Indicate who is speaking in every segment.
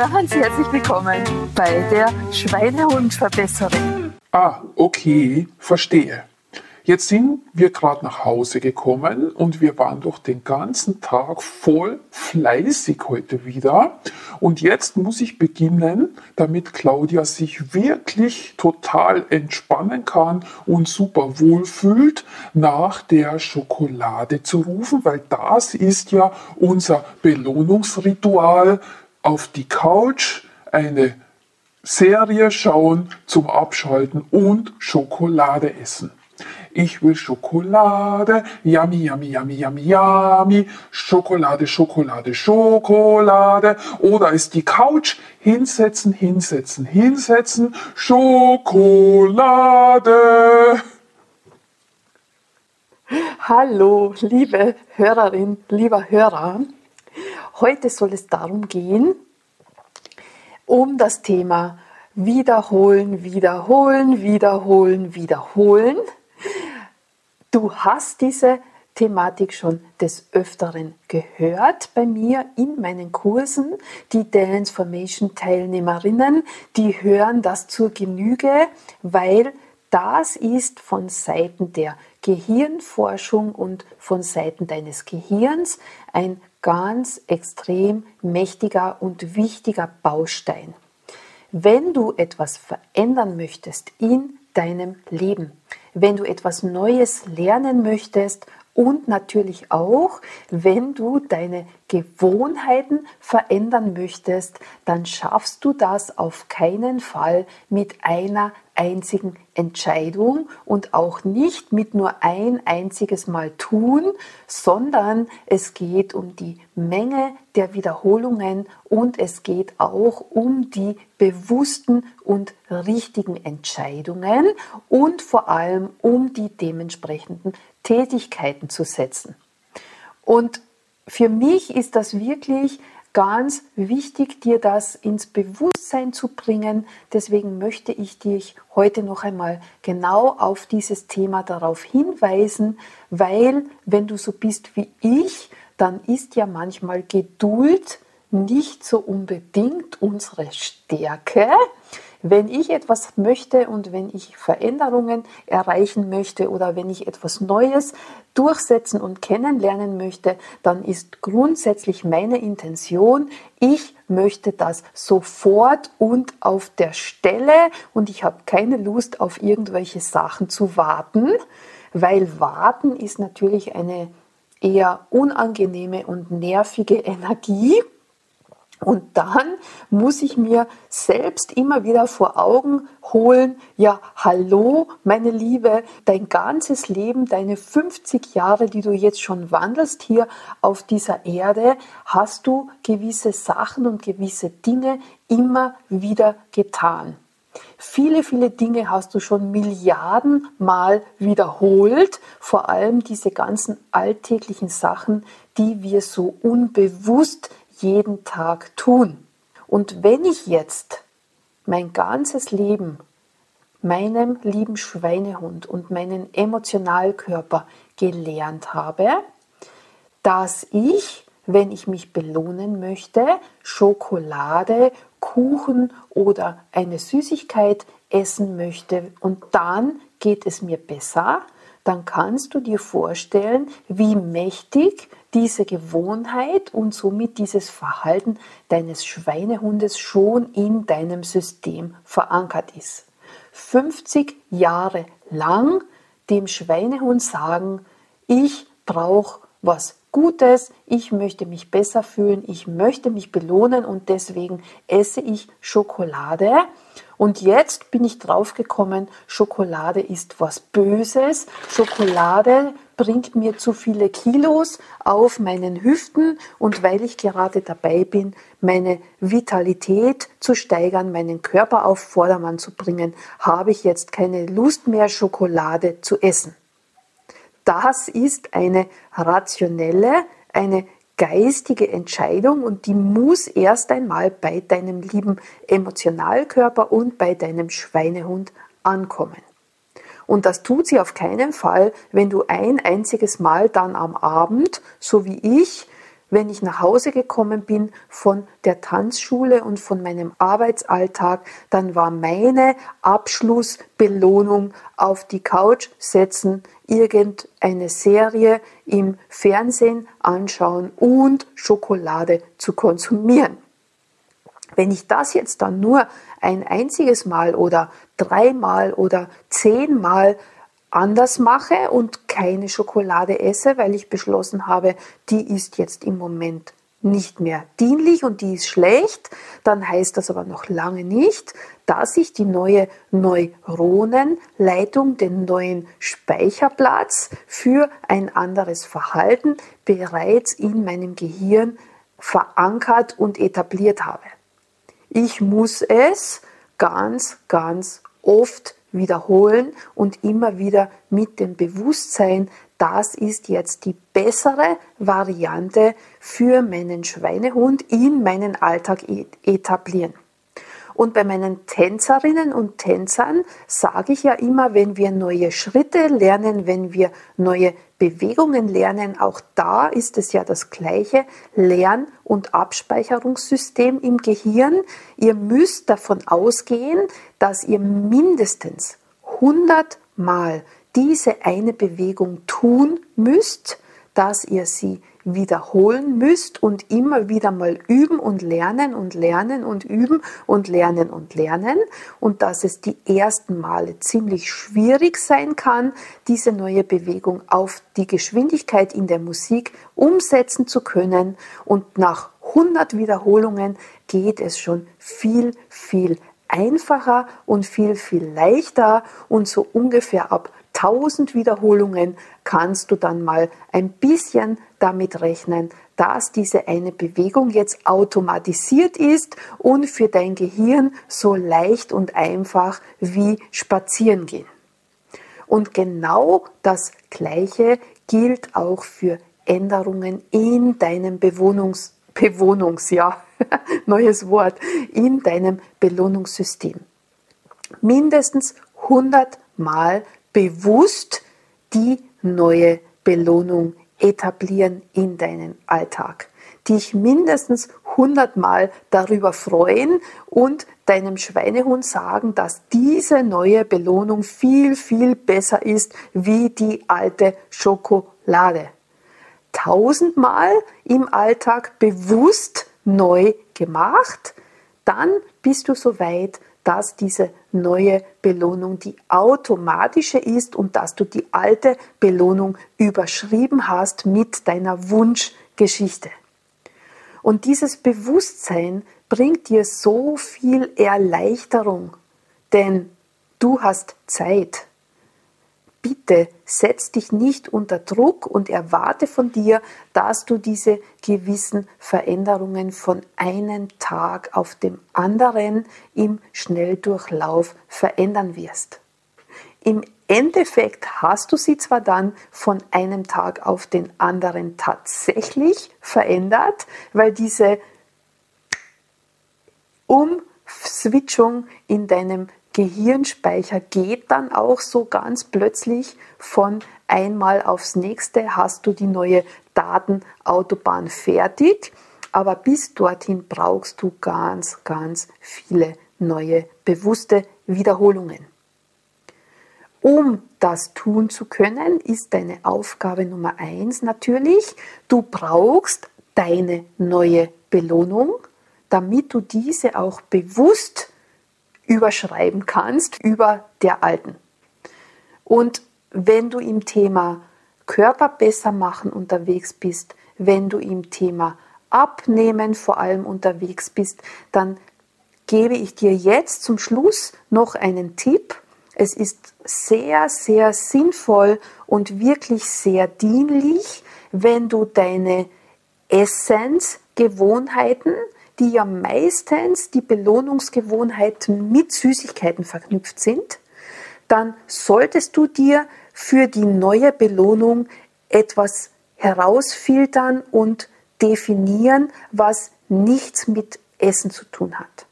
Speaker 1: Ganz herzlich willkommen bei der Schweinehundverbesserin.
Speaker 2: Ah, okay, verstehe. Jetzt sind wir gerade nach Hause gekommen und wir waren doch den ganzen Tag voll fleißig heute wieder. Und jetzt muss ich beginnen, damit Claudia sich wirklich total entspannen kann und super wohlfühlt, nach der Schokolade zu rufen, weil das ist ja unser Belohnungsritual auf die Couch, eine Serie schauen zum Abschalten und Schokolade essen. Ich will Schokolade, yummy, yummy, yummy, yummy, yummy, Schokolade, Schokolade, Schokolade. Oder ist die Couch hinsetzen, hinsetzen, hinsetzen, Schokolade.
Speaker 1: Hallo, liebe Hörerin, lieber Hörer. Heute soll es darum gehen, um das Thema Wiederholen, wiederholen, wiederholen, wiederholen. Du hast diese Thematik schon des Öfteren gehört bei mir in meinen Kursen. Die Transformation Teilnehmerinnen, die hören das zur Genüge, weil das ist von Seiten der Gehirnforschung und von Seiten deines Gehirns ein ganz extrem mächtiger und wichtiger Baustein. Wenn du etwas verändern möchtest in deinem Leben, wenn du etwas Neues lernen möchtest und natürlich auch, wenn du deine Gewohnheiten verändern möchtest, dann schaffst du das auf keinen Fall mit einer einzigen Entscheidung und auch nicht mit nur ein einziges Mal tun, sondern es geht um die Menge der Wiederholungen und es geht auch um die bewussten und richtigen Entscheidungen und vor allem um die dementsprechenden Tätigkeiten zu setzen. Und für mich ist das wirklich ganz wichtig, dir das ins Bewusstsein zu bringen. Deswegen möchte ich dich heute noch einmal genau auf dieses Thema darauf hinweisen, weil wenn du so bist wie ich, dann ist ja manchmal Geduld nicht so unbedingt unsere Stärke. Wenn ich etwas möchte und wenn ich Veränderungen erreichen möchte oder wenn ich etwas Neues durchsetzen und kennenlernen möchte, dann ist grundsätzlich meine Intention, ich möchte das sofort und auf der Stelle und ich habe keine Lust auf irgendwelche Sachen zu warten, weil warten ist natürlich eine eher unangenehme und nervige Energie. Und dann muss ich mir selbst immer wieder vor Augen holen, ja, hallo, meine Liebe, dein ganzes Leben, deine 50 Jahre, die du jetzt schon wandelst hier auf dieser Erde, hast du gewisse Sachen und gewisse Dinge immer wieder getan. Viele, viele Dinge hast du schon Milliardenmal wiederholt, vor allem diese ganzen alltäglichen Sachen, die wir so unbewusst jeden Tag tun. Und wenn ich jetzt mein ganzes Leben meinem lieben Schweinehund und meinen Emotionalkörper gelernt habe, dass ich, wenn ich mich belohnen möchte, Schokolade, Kuchen oder eine Süßigkeit essen möchte und dann geht es mir besser, dann kannst du dir vorstellen, wie mächtig diese Gewohnheit und somit dieses Verhalten deines Schweinehundes schon in deinem System verankert ist. 50 Jahre lang dem Schweinehund sagen, ich brauche was Gutes, ich möchte mich besser fühlen, ich möchte mich belohnen und deswegen esse ich Schokolade. Und jetzt bin ich draufgekommen, Schokolade ist was Böses. Schokolade bringt mir zu viele Kilos auf meinen Hüften und weil ich gerade dabei bin, meine Vitalität zu steigern, meinen Körper auf Vordermann zu bringen, habe ich jetzt keine Lust mehr, Schokolade zu essen. Das ist eine rationelle, eine geistige Entscheidung und die muss erst einmal bei deinem lieben Emotionalkörper und bei deinem Schweinehund ankommen. Und das tut sie auf keinen Fall, wenn du ein einziges Mal dann am Abend, so wie ich, wenn ich nach Hause gekommen bin von der Tanzschule und von meinem Arbeitsalltag, dann war meine Abschlussbelohnung auf die Couch setzen, irgendeine Serie im Fernsehen anschauen und Schokolade zu konsumieren. Wenn ich das jetzt dann nur ein einziges Mal oder dreimal oder zehnmal anders mache und keine Schokolade esse, weil ich beschlossen habe, die ist jetzt im Moment nicht mehr dienlich und die ist schlecht, dann heißt das aber noch lange nicht, dass ich die neue Neuronenleitung, den neuen Speicherplatz für ein anderes Verhalten bereits in meinem Gehirn verankert und etabliert habe. Ich muss es ganz, ganz oft wiederholen und immer wieder mit dem Bewusstsein, das ist jetzt die bessere Variante für meinen Schweinehund in meinen Alltag e-, etablieren. Und bei meinen Tänzerinnen und Tänzern sage ich ja immer, wenn wir neue Schritte lernen, wenn wir neue Bewegungen lernen, auch da ist es ja das gleiche Lern- und Abspeicherungssystem im Gehirn. Ihr müsst davon ausgehen, dass ihr mindestens 100 Mal diese eine Bewegung tun müsst, dass ihr sie wiederholen müsst und immer wieder mal üben und lernen und lernen und üben und lernen und lernen. Und dass es die ersten Male ziemlich schwierig sein kann, diese neue Bewegung auf die Geschwindigkeit in der Musik umsetzen zu können. Und nach 100 Wiederholungen geht es schon viel, viel einfacher und viel, viel leichter und so ungefähr ab 1000 Wiederholungen kannst du dann mal ein bisschen damit rechnen, dass diese eine Bewegung jetzt automatisiert ist und für dein Gehirn so leicht und einfach wie spazieren gehen. Und genau das Gleiche gilt auch für Änderungen in deinem Bewohnungs Bewohnungs, ja, neues Wort, in deinem Belohnungssystem. Mindestens 100 Mal bewusst die neue Belohnung etablieren in deinen Alltag. Dich mindestens 100 Mal darüber freuen und deinem Schweinehund sagen, dass diese neue Belohnung viel, viel besser ist wie die alte Schokolade. Tausendmal im Alltag bewusst neu gemacht, dann bist du so dass diese neue Belohnung die automatische ist und dass du die alte Belohnung überschrieben hast mit deiner Wunschgeschichte. Und dieses Bewusstsein bringt dir so viel Erleichterung, denn du hast Zeit bitte setz dich nicht unter Druck und erwarte von dir, dass du diese gewissen Veränderungen von einem Tag auf dem anderen im Schnelldurchlauf verändern wirst. Im Endeffekt hast du sie zwar dann von einem Tag auf den anderen tatsächlich verändert, weil diese Umswitchung in deinem Gehirnspeicher geht dann auch so ganz plötzlich von einmal aufs nächste hast du die neue Datenautobahn fertig, aber bis dorthin brauchst du ganz, ganz viele neue bewusste Wiederholungen. Um das tun zu können, ist deine Aufgabe Nummer eins natürlich, du brauchst deine neue Belohnung, damit du diese auch bewusst überschreiben kannst über der alten. Und wenn du im Thema Körper besser machen unterwegs bist, wenn du im Thema Abnehmen vor allem unterwegs bist, dann gebe ich dir jetzt zum Schluss noch einen Tipp. Es ist sehr, sehr sinnvoll und wirklich sehr dienlich, wenn du deine Essensgewohnheiten die ja meistens die Belohnungsgewohnheiten mit Süßigkeiten verknüpft sind, dann solltest du dir für die neue Belohnung etwas herausfiltern und definieren, was nichts mit Essen zu tun hat.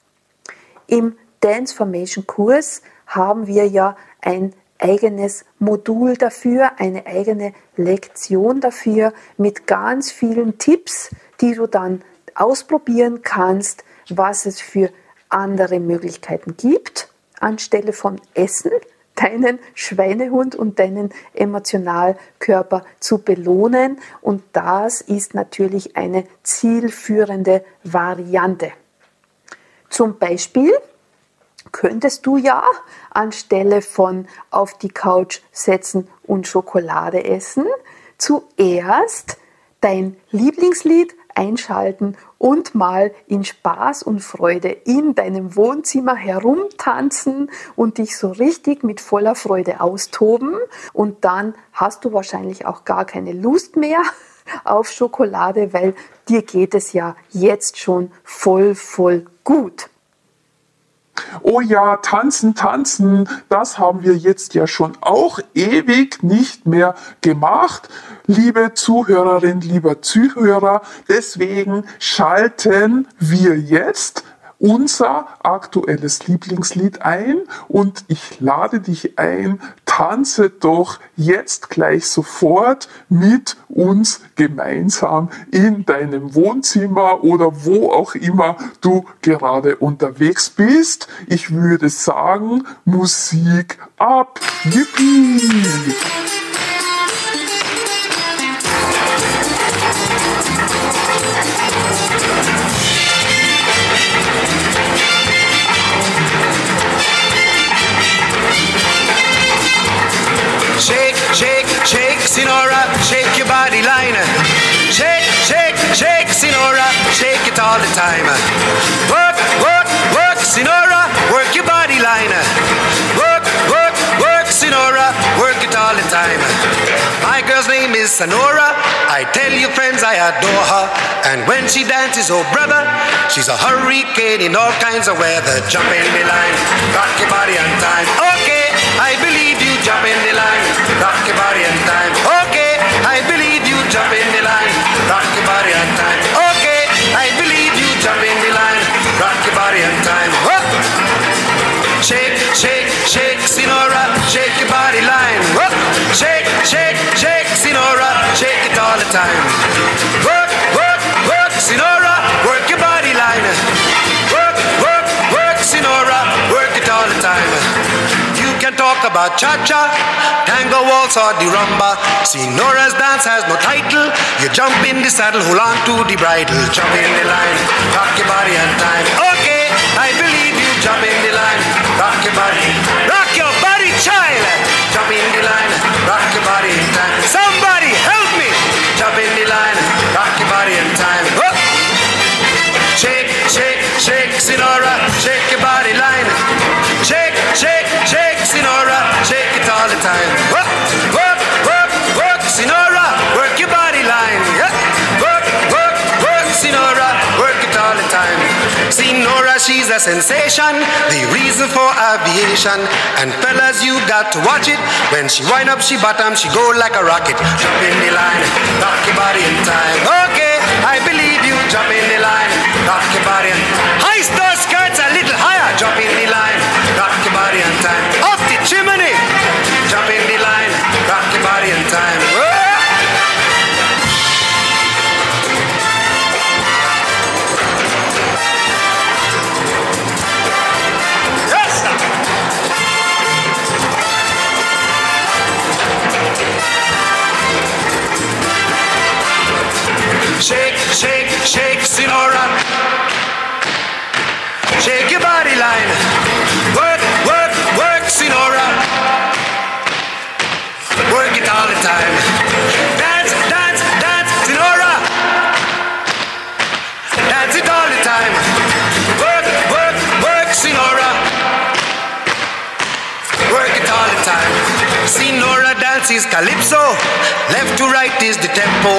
Speaker 1: Im Dance Formation Kurs haben wir ja ein eigenes Modul dafür, eine eigene Lektion dafür mit ganz vielen Tipps, die du dann ausprobieren kannst, was es für andere Möglichkeiten gibt, anstelle von Essen, deinen Schweinehund und deinen Emotionalkörper zu belohnen. Und das ist natürlich eine zielführende Variante. Zum Beispiel könntest du ja anstelle von auf die Couch setzen und Schokolade essen, zuerst dein Lieblingslied einschalten und mal in Spaß und Freude in deinem Wohnzimmer herumtanzen und dich so richtig mit voller Freude austoben. Und dann hast du wahrscheinlich auch gar keine Lust mehr auf Schokolade, weil dir geht es ja jetzt schon voll, voll gut.
Speaker 2: Oh ja, tanzen, tanzen, das haben wir jetzt ja schon auch ewig nicht mehr gemacht. Liebe Zuhörerin, lieber Zuhörer, deswegen schalten wir jetzt unser aktuelles Lieblingslied ein und ich lade dich ein, tanze doch jetzt gleich sofort mit uns gemeinsam in deinem Wohnzimmer oder wo auch immer du gerade unterwegs bist. Ich würde sagen, Musik ab. Yippie!
Speaker 3: Sinora, shake your body line. Shake, shake, shake, Sinora, shake it all the time. Work, work, work, Sinora, work your body line. Work, work, work, Sinora, work it all the time. My girl's name is Sonora. I tell you, friends, I adore her. And when she dances, oh brother, she's a hurricane in all kinds of weather. Jump in the line, rock your body on time. Okay, I believe you. Jump in the line, rock your body time. Okay, I believe you. Jump in the line, rock your body time. Okay, I believe you. Jump in the line, rock your body time. Whoop. Shake, shake, shake, Sinora, shake your body line. Whoop. Shake, shake, shake, Sinora, shake it all the time. Can cha-cha, tango waltz or the rumba. Sinora's dance has no title. You jump in the saddle, hold on to the bridle. Jump in the line, rock your body on time. Okay, I believe you. Jump in the line, rock your body. Rock your body, child. Jump in the line, rock your body in time. Somebody time. Work, work, work, work, Sinora, work your body line. Yeah. Work, work, work, Sinora, work it all the time. Sinora, she's a sensation, the reason for aviation. And fellas, you got to watch it. When she wind up, she bottom, she go like a rocket. Jump in the line, rock your body in time. Okay, I believe you. Jump in time. Dance, dance, dance, Sinora. Dance it all the time. Work, work, work, Sinora. Work it all the time. Sinora dances calypso. Left to right is the tempo.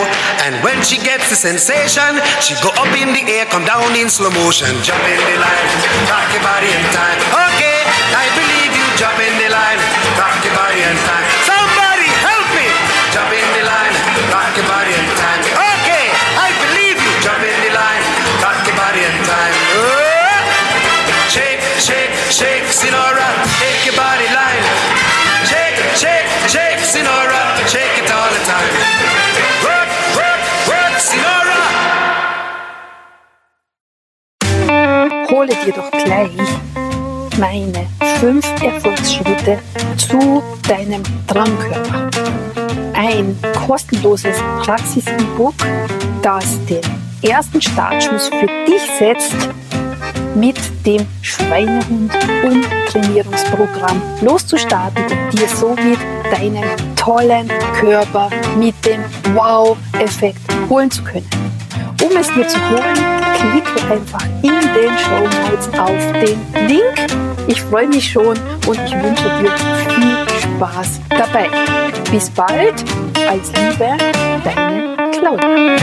Speaker 3: And when she gets the sensation, she go up in the air, come down in slow motion. Jump in the line, rock your body in time. Okay, I believe you. Jump in the
Speaker 1: hole dir doch gleich meine fünf Erfolgsschritte zu deinem Traumkörper. Ein kostenloses Praxis-E-Book, das den ersten Startschuss für dich setzt, mit dem Schweinehund Umtrainierungsprogramm loszustarten und dir somit deinen tollen Körper mit dem Wow-Effekt holen zu können. Um es dir zu holen, klicke einfach in den Show Notes auf den Link. Ich freue mich schon und ich wünsche dir viel Spaß dabei. Bis bald, als Liebe, deine Claudia.